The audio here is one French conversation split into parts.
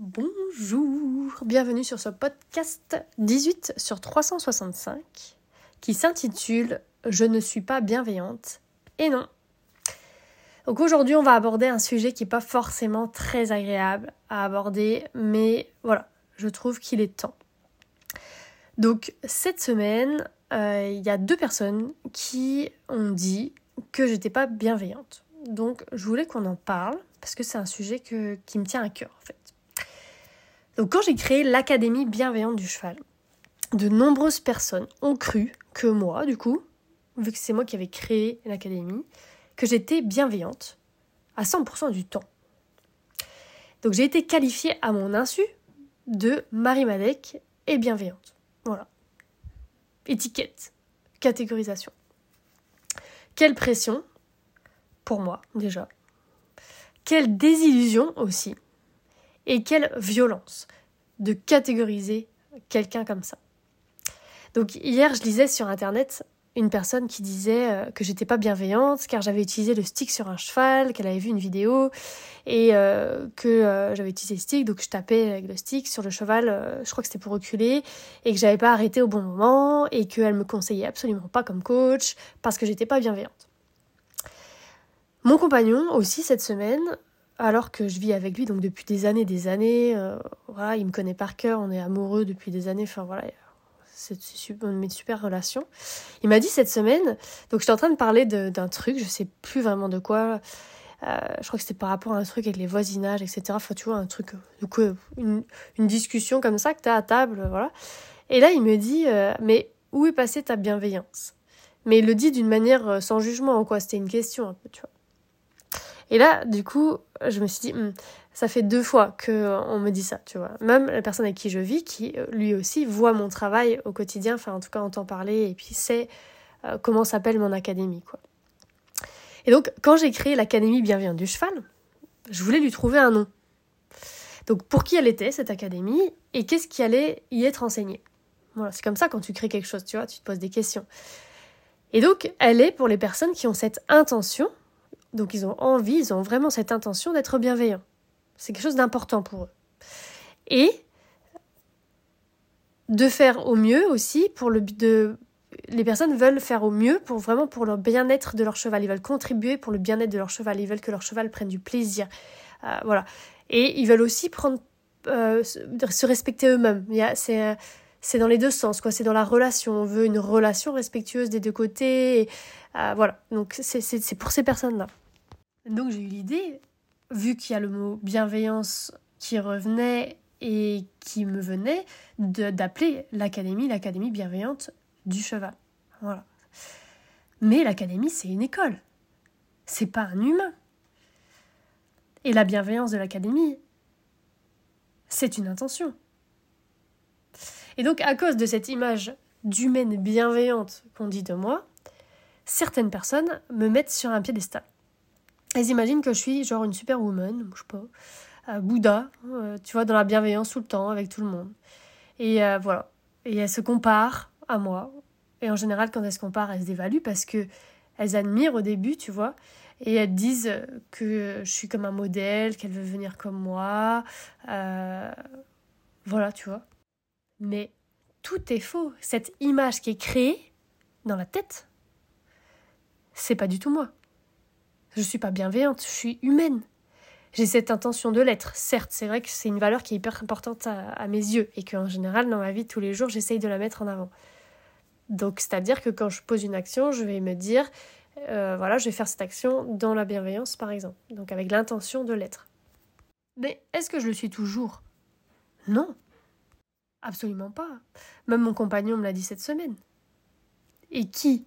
Bonjour, bienvenue sur ce podcast 18 sur 365 qui s'intitule Je ne suis pas bienveillante et non. Donc aujourd'hui on va aborder un sujet qui n'est pas forcément très agréable à aborder mais voilà, je trouve qu'il est temps. Donc cette semaine, euh, il y a deux personnes qui ont dit que j'étais pas bienveillante. Donc je voulais qu'on en parle parce que c'est un sujet qui me tient à cœur en fait. Donc quand j'ai créé l'Académie bienveillante du cheval, de nombreuses personnes ont cru que moi, du coup, vu que c'est moi qui avais créé l'Académie, que j'étais bienveillante à 100% du temps. Donc j'ai été qualifiée à mon insu de Marie Madec et bienveillante. Voilà. Étiquette, catégorisation. Quelle pression pour moi déjà. Quelle désillusion aussi. Et quelle violence de catégoriser quelqu'un comme ça. Donc hier, je lisais sur internet une personne qui disait euh, que j'étais pas bienveillante car j'avais utilisé le stick sur un cheval, qu'elle avait vu une vidéo et euh, que euh, j'avais utilisé le stick, donc je tapais avec le stick sur le cheval, je crois que c'était pour reculer et que j'avais pas arrêté au bon moment et qu'elle me conseillait absolument pas comme coach parce que j'étais pas bienveillante. Mon compagnon aussi cette semaine, alors que je vis avec lui donc depuis des années, des années, voilà, il me connaît par cœur, on est amoureux depuis des années, enfin voilà, c'est une super relation. Il m'a dit cette semaine, donc j'étais en train de parler d'un truc, je sais plus vraiment de quoi. Euh, je crois que c'était par rapport à un truc avec les voisinages, etc. Enfin, tu vois, un truc, une, une discussion comme ça que tu as à table, voilà. Et là, il me dit, euh, mais où est passée ta bienveillance? Mais il le dit d'une manière euh, sans jugement, quoi. C'était une question, un peu, tu vois. Et là, du coup, je me suis dit, hmm, ça fait deux fois que euh, me dit ça, tu vois. Même la personne avec qui je vis, qui euh, lui aussi voit mon travail au quotidien, enfin en tout cas entend parler et puis sait euh, comment s'appelle mon académie, quoi. Et donc, quand j'ai créé l'académie Bienveillante du cheval, je voulais lui trouver un nom. Donc, pour qui elle était, cette académie, et qu'est-ce qui allait y être enseigné? Voilà, c'est comme ça quand tu crées quelque chose, tu vois, tu te poses des questions. Et donc, elle est pour les personnes qui ont cette intention donc ils ont envie, ils ont vraiment cette intention d'être bienveillants. C'est quelque chose d'important pour eux. Et de faire au mieux aussi pour le de les personnes veulent faire au mieux pour vraiment pour le bien-être de leur cheval. Ils veulent contribuer pour le bien-être de leur cheval. Ils veulent que leur cheval prenne du plaisir. Euh, voilà. Et ils veulent aussi prendre euh, se respecter eux-mêmes. C'est c'est dans les deux sens, quoi. C'est dans la relation. On veut une relation respectueuse des deux côtés. Euh, voilà. Donc c'est pour ces personnes-là. Donc j'ai eu l'idée, vu qu'il y a le mot bienveillance qui revenait et qui me venait, d'appeler l'académie l'académie bienveillante du cheval. Voilà. Mais l'académie, c'est une école. C'est pas un humain. Et la bienveillance de l'académie, c'est une intention. Et donc, à cause de cette image d'humaine bienveillante qu'on dit de moi, certaines personnes me mettent sur un piédestal. Elles imaginent que je suis genre une superwoman, je sais pas, euh, Bouddha, euh, tu vois, dans la bienveillance tout le temps avec tout le monde. Et euh, voilà. Et elles se comparent à moi. Et en général, quand elles se comparent, elles se dévaluent parce que elles admirent au début, tu vois. Et elles disent que je suis comme un modèle, qu'elle veut venir comme moi. voilà, tu vois. Mais tout est faux. Cette image qui est créée dans la tête, c'est pas du tout moi. Je ne suis pas bienveillante, je suis humaine. J'ai cette intention de l'être. Certes, c'est vrai que c'est une valeur qui est hyper importante à, mes yeux et qu'en général, dans ma vie, tous les jours, j'essaye de la mettre en avant. Donc, c'est-à-dire que quand je pose une action, je vais me dire, euh, voilà, je vais faire cette action dans la bienveillance, par exemple. Donc, avec l'intention de l'être. Mais est-ce que je le suis toujours? Non. Absolument pas. Même mon compagnon me l'a dit cette semaine. Et qui,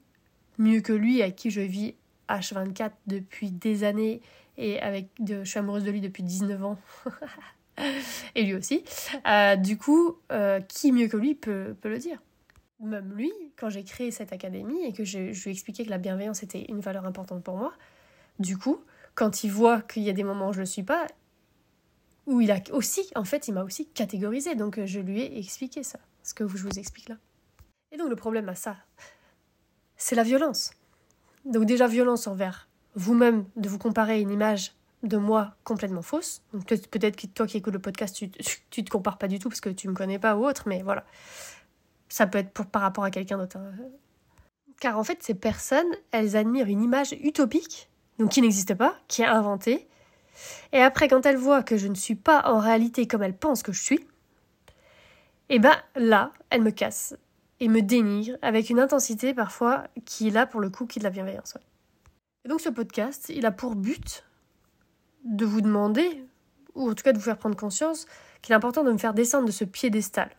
mieux que lui, à qui je vis H24 depuis des années et avec de, je suis amoureuse de lui depuis 19 ans. et lui aussi. Euh, du coup, euh, qui mieux que lui peut, peut le dire? Même lui, quand j'ai créé cette académie et que je, lui ai expliqué que la bienveillance était une valeur importante pour moi, du coup, quand il voit qu'il y a des moments où je ne le suis pas, où il a aussi, en fait, il m'a aussi catégorisé. Donc je lui ai expliqué ça, ce que je vous explique là. Et donc le problème à ça, c'est la violence. Donc déjà violence envers vous-même de vous comparer à une image de moi complètement fausses. Donc peut-être que toi qui écoutes le podcast, tu, tu te compares pas du tout parce que tu me connais pas ou autre, mais voilà. Ça peut être pour, par rapport à quelqu'un d'autre. Hein. Car en fait, ces personnes, elles admirent une image utopique, donc qui n'existe pas, qui est inventée. Et après, quand elles voient que je ne suis pas en réalité comme elles pensent que je suis, et eh ben là, elles me cassent et me dénigrent avec une intensité parfois qui est là pour le coup qui est de la bienveillance. Et donc ce podcast, il a pour but de vous demander, ou en tout cas de vous faire prendre conscience, qu'il est important de me faire descendre de ce piédestal.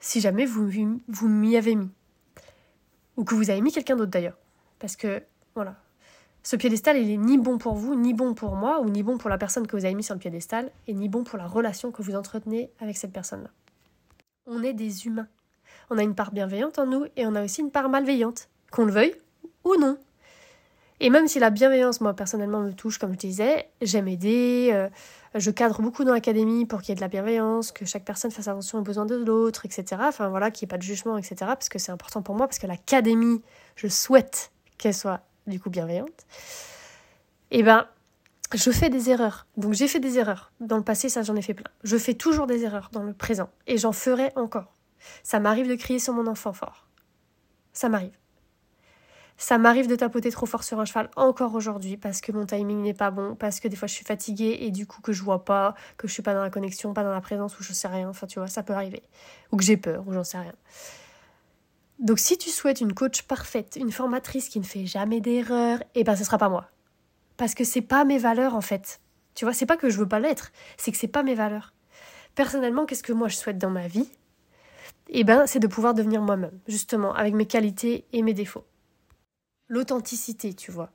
Si jamais vous, vous m'y avez mis. Ou que vous avez mis quelqu'un d'autre d'ailleurs. Parce que, voilà. Ce piédestal, il est ni bon pour vous, ni bon pour moi, ou ni bon pour la personne que vous avez mis sur le piédestal, et ni bon pour la relation que vous entretenez avec cette personne-là. On est des humains. On a une part bienveillante en nous, et on a aussi une part malveillante, qu'on le veuille ou non. Et même si la bienveillance, moi personnellement, me touche, comme je disais, j'aime aider, euh, je cadre beaucoup dans l'académie pour qu'il y ait de la bienveillance, que chaque personne fasse attention aux besoins de l'autre, etc. Enfin voilà, qu'il n'y ait pas de jugement, etc. Parce que c'est important pour moi, parce que l'académie, je souhaite qu'elle soit du coup bienveillante. Et eh ben, je fais des erreurs. Donc j'ai fait des erreurs. Dans le passé, ça j'en ai fait plein. Je fais toujours des erreurs dans le présent. Et j'en ferai encore. Ça m'arrive de crier sur mon enfant fort. Ça m'arrive. Ça m'arrive de tapoter trop fort sur un cheval encore aujourd'hui parce que mon timing n'est pas bon, parce que des fois je suis fatiguée et du coup que je vois pas, que je suis pas dans la connexion, pas dans la présence ou je sais rien. Enfin, tu vois, ça peut arriver. Ou que j'ai peur ou j'en sais rien. Donc si tu souhaites une coach parfaite, une formatrice qui ne fait jamais d'erreur, eh ben ce sera pas moi. Parce que c'est pas mes valeurs en fait. Tu vois, c'est pas que je veux pas l'être, c'est que c'est pas mes valeurs. Personnellement, qu'est-ce que moi je souhaite dans ma vie? Eh ben, c'est de pouvoir devenir moi-même, justement, avec mes qualités et mes défauts l'authenticité, tu vois.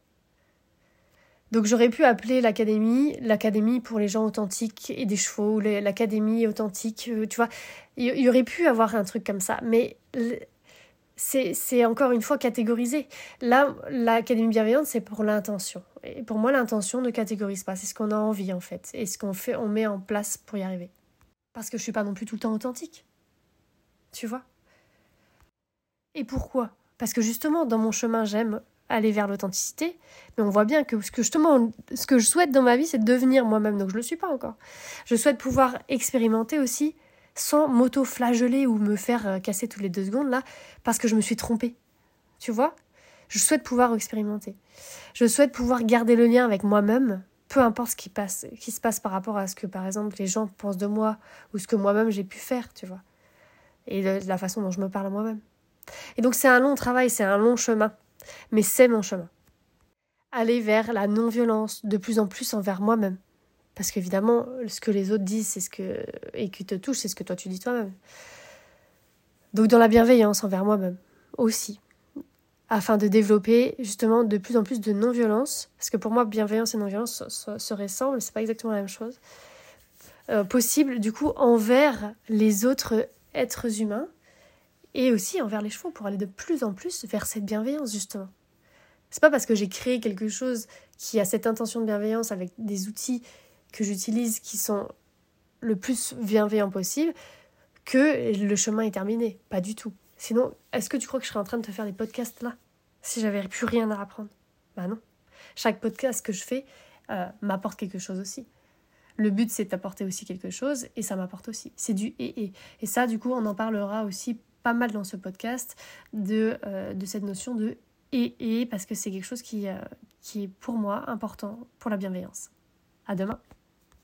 Donc j'aurais pu appeler l'académie l'académie pour les gens authentiques et des chevaux, l'académie authentique, euh, tu vois. Il y, aurait pu avoir un truc comme ça, mais c'est encore une fois catégorisé. Là, l'académie bienveillante, c'est pour l'intention. Et pour moi, l'intention ne catégorise pas. C'est ce qu'on a envie, en fait. Et ce qu'on fait, on met en place pour y arriver. Parce que je suis pas non plus tout le temps authentique. Tu vois? Et pourquoi? Parce que justement, dans mon chemin, j'aime aller vers l'authenticité, mais on voit bien que ce que justement, ce que je souhaite dans ma vie, c'est de devenir moi-même. Donc je ne le suis pas encore. Je souhaite pouvoir expérimenter aussi sans m'auto-flageller ou me faire euh, casser toutes les deux secondes là, parce que je me suis trompée. Tu vois? Je souhaite pouvoir expérimenter. Je souhaite pouvoir garder le lien avec moi-même, peu importe ce qui, passe, qui se passe par rapport à ce que, par exemple, les gens pensent de moi ou ce que moi-même j'ai pu faire, tu vois. Et la façon dont je me parle à moi-même. Et donc c'est un long travail, c'est un long chemin, mais c'est mon chemin. Aller vers la non-violence de plus en plus envers moi-même. Parce qu'évidemment, ce que les autres disent, c'est ce que et qui te touche, c'est ce que toi tu dis toi-même. Donc dans la bienveillance envers moi-même aussi, afin de développer justement de plus en plus de non-violence, parce que pour moi bienveillance et non-violence se, ressemblent, c'est pas exactement la même chose. Euh, possible du coup envers les autres êtres humains et aussi envers les chevaux pour aller de plus en plus vers cette bienveillance justement. C'est pas parce que j'ai créé quelque chose qui a cette intention de bienveillance avec des outils que j'utilise qui sont le plus bienveillants possible que le chemin est terminé. Pas du tout. Sinon, est-ce que tu crois que je serais en train de te faire des podcasts là? Si j'avais plus rien à apprendre Bah non. Chaque podcast que je fais euh, m'apporte quelque chose aussi. Le but, c'est d'apporter aussi quelque chose et ça m'apporte aussi. C'est du et et. Et ça, du coup, on en parlera aussi pas mal dans ce podcast de, euh, de cette notion de et et parce que c'est quelque chose qui, euh, qui est pour moi important pour la bienveillance. À demain.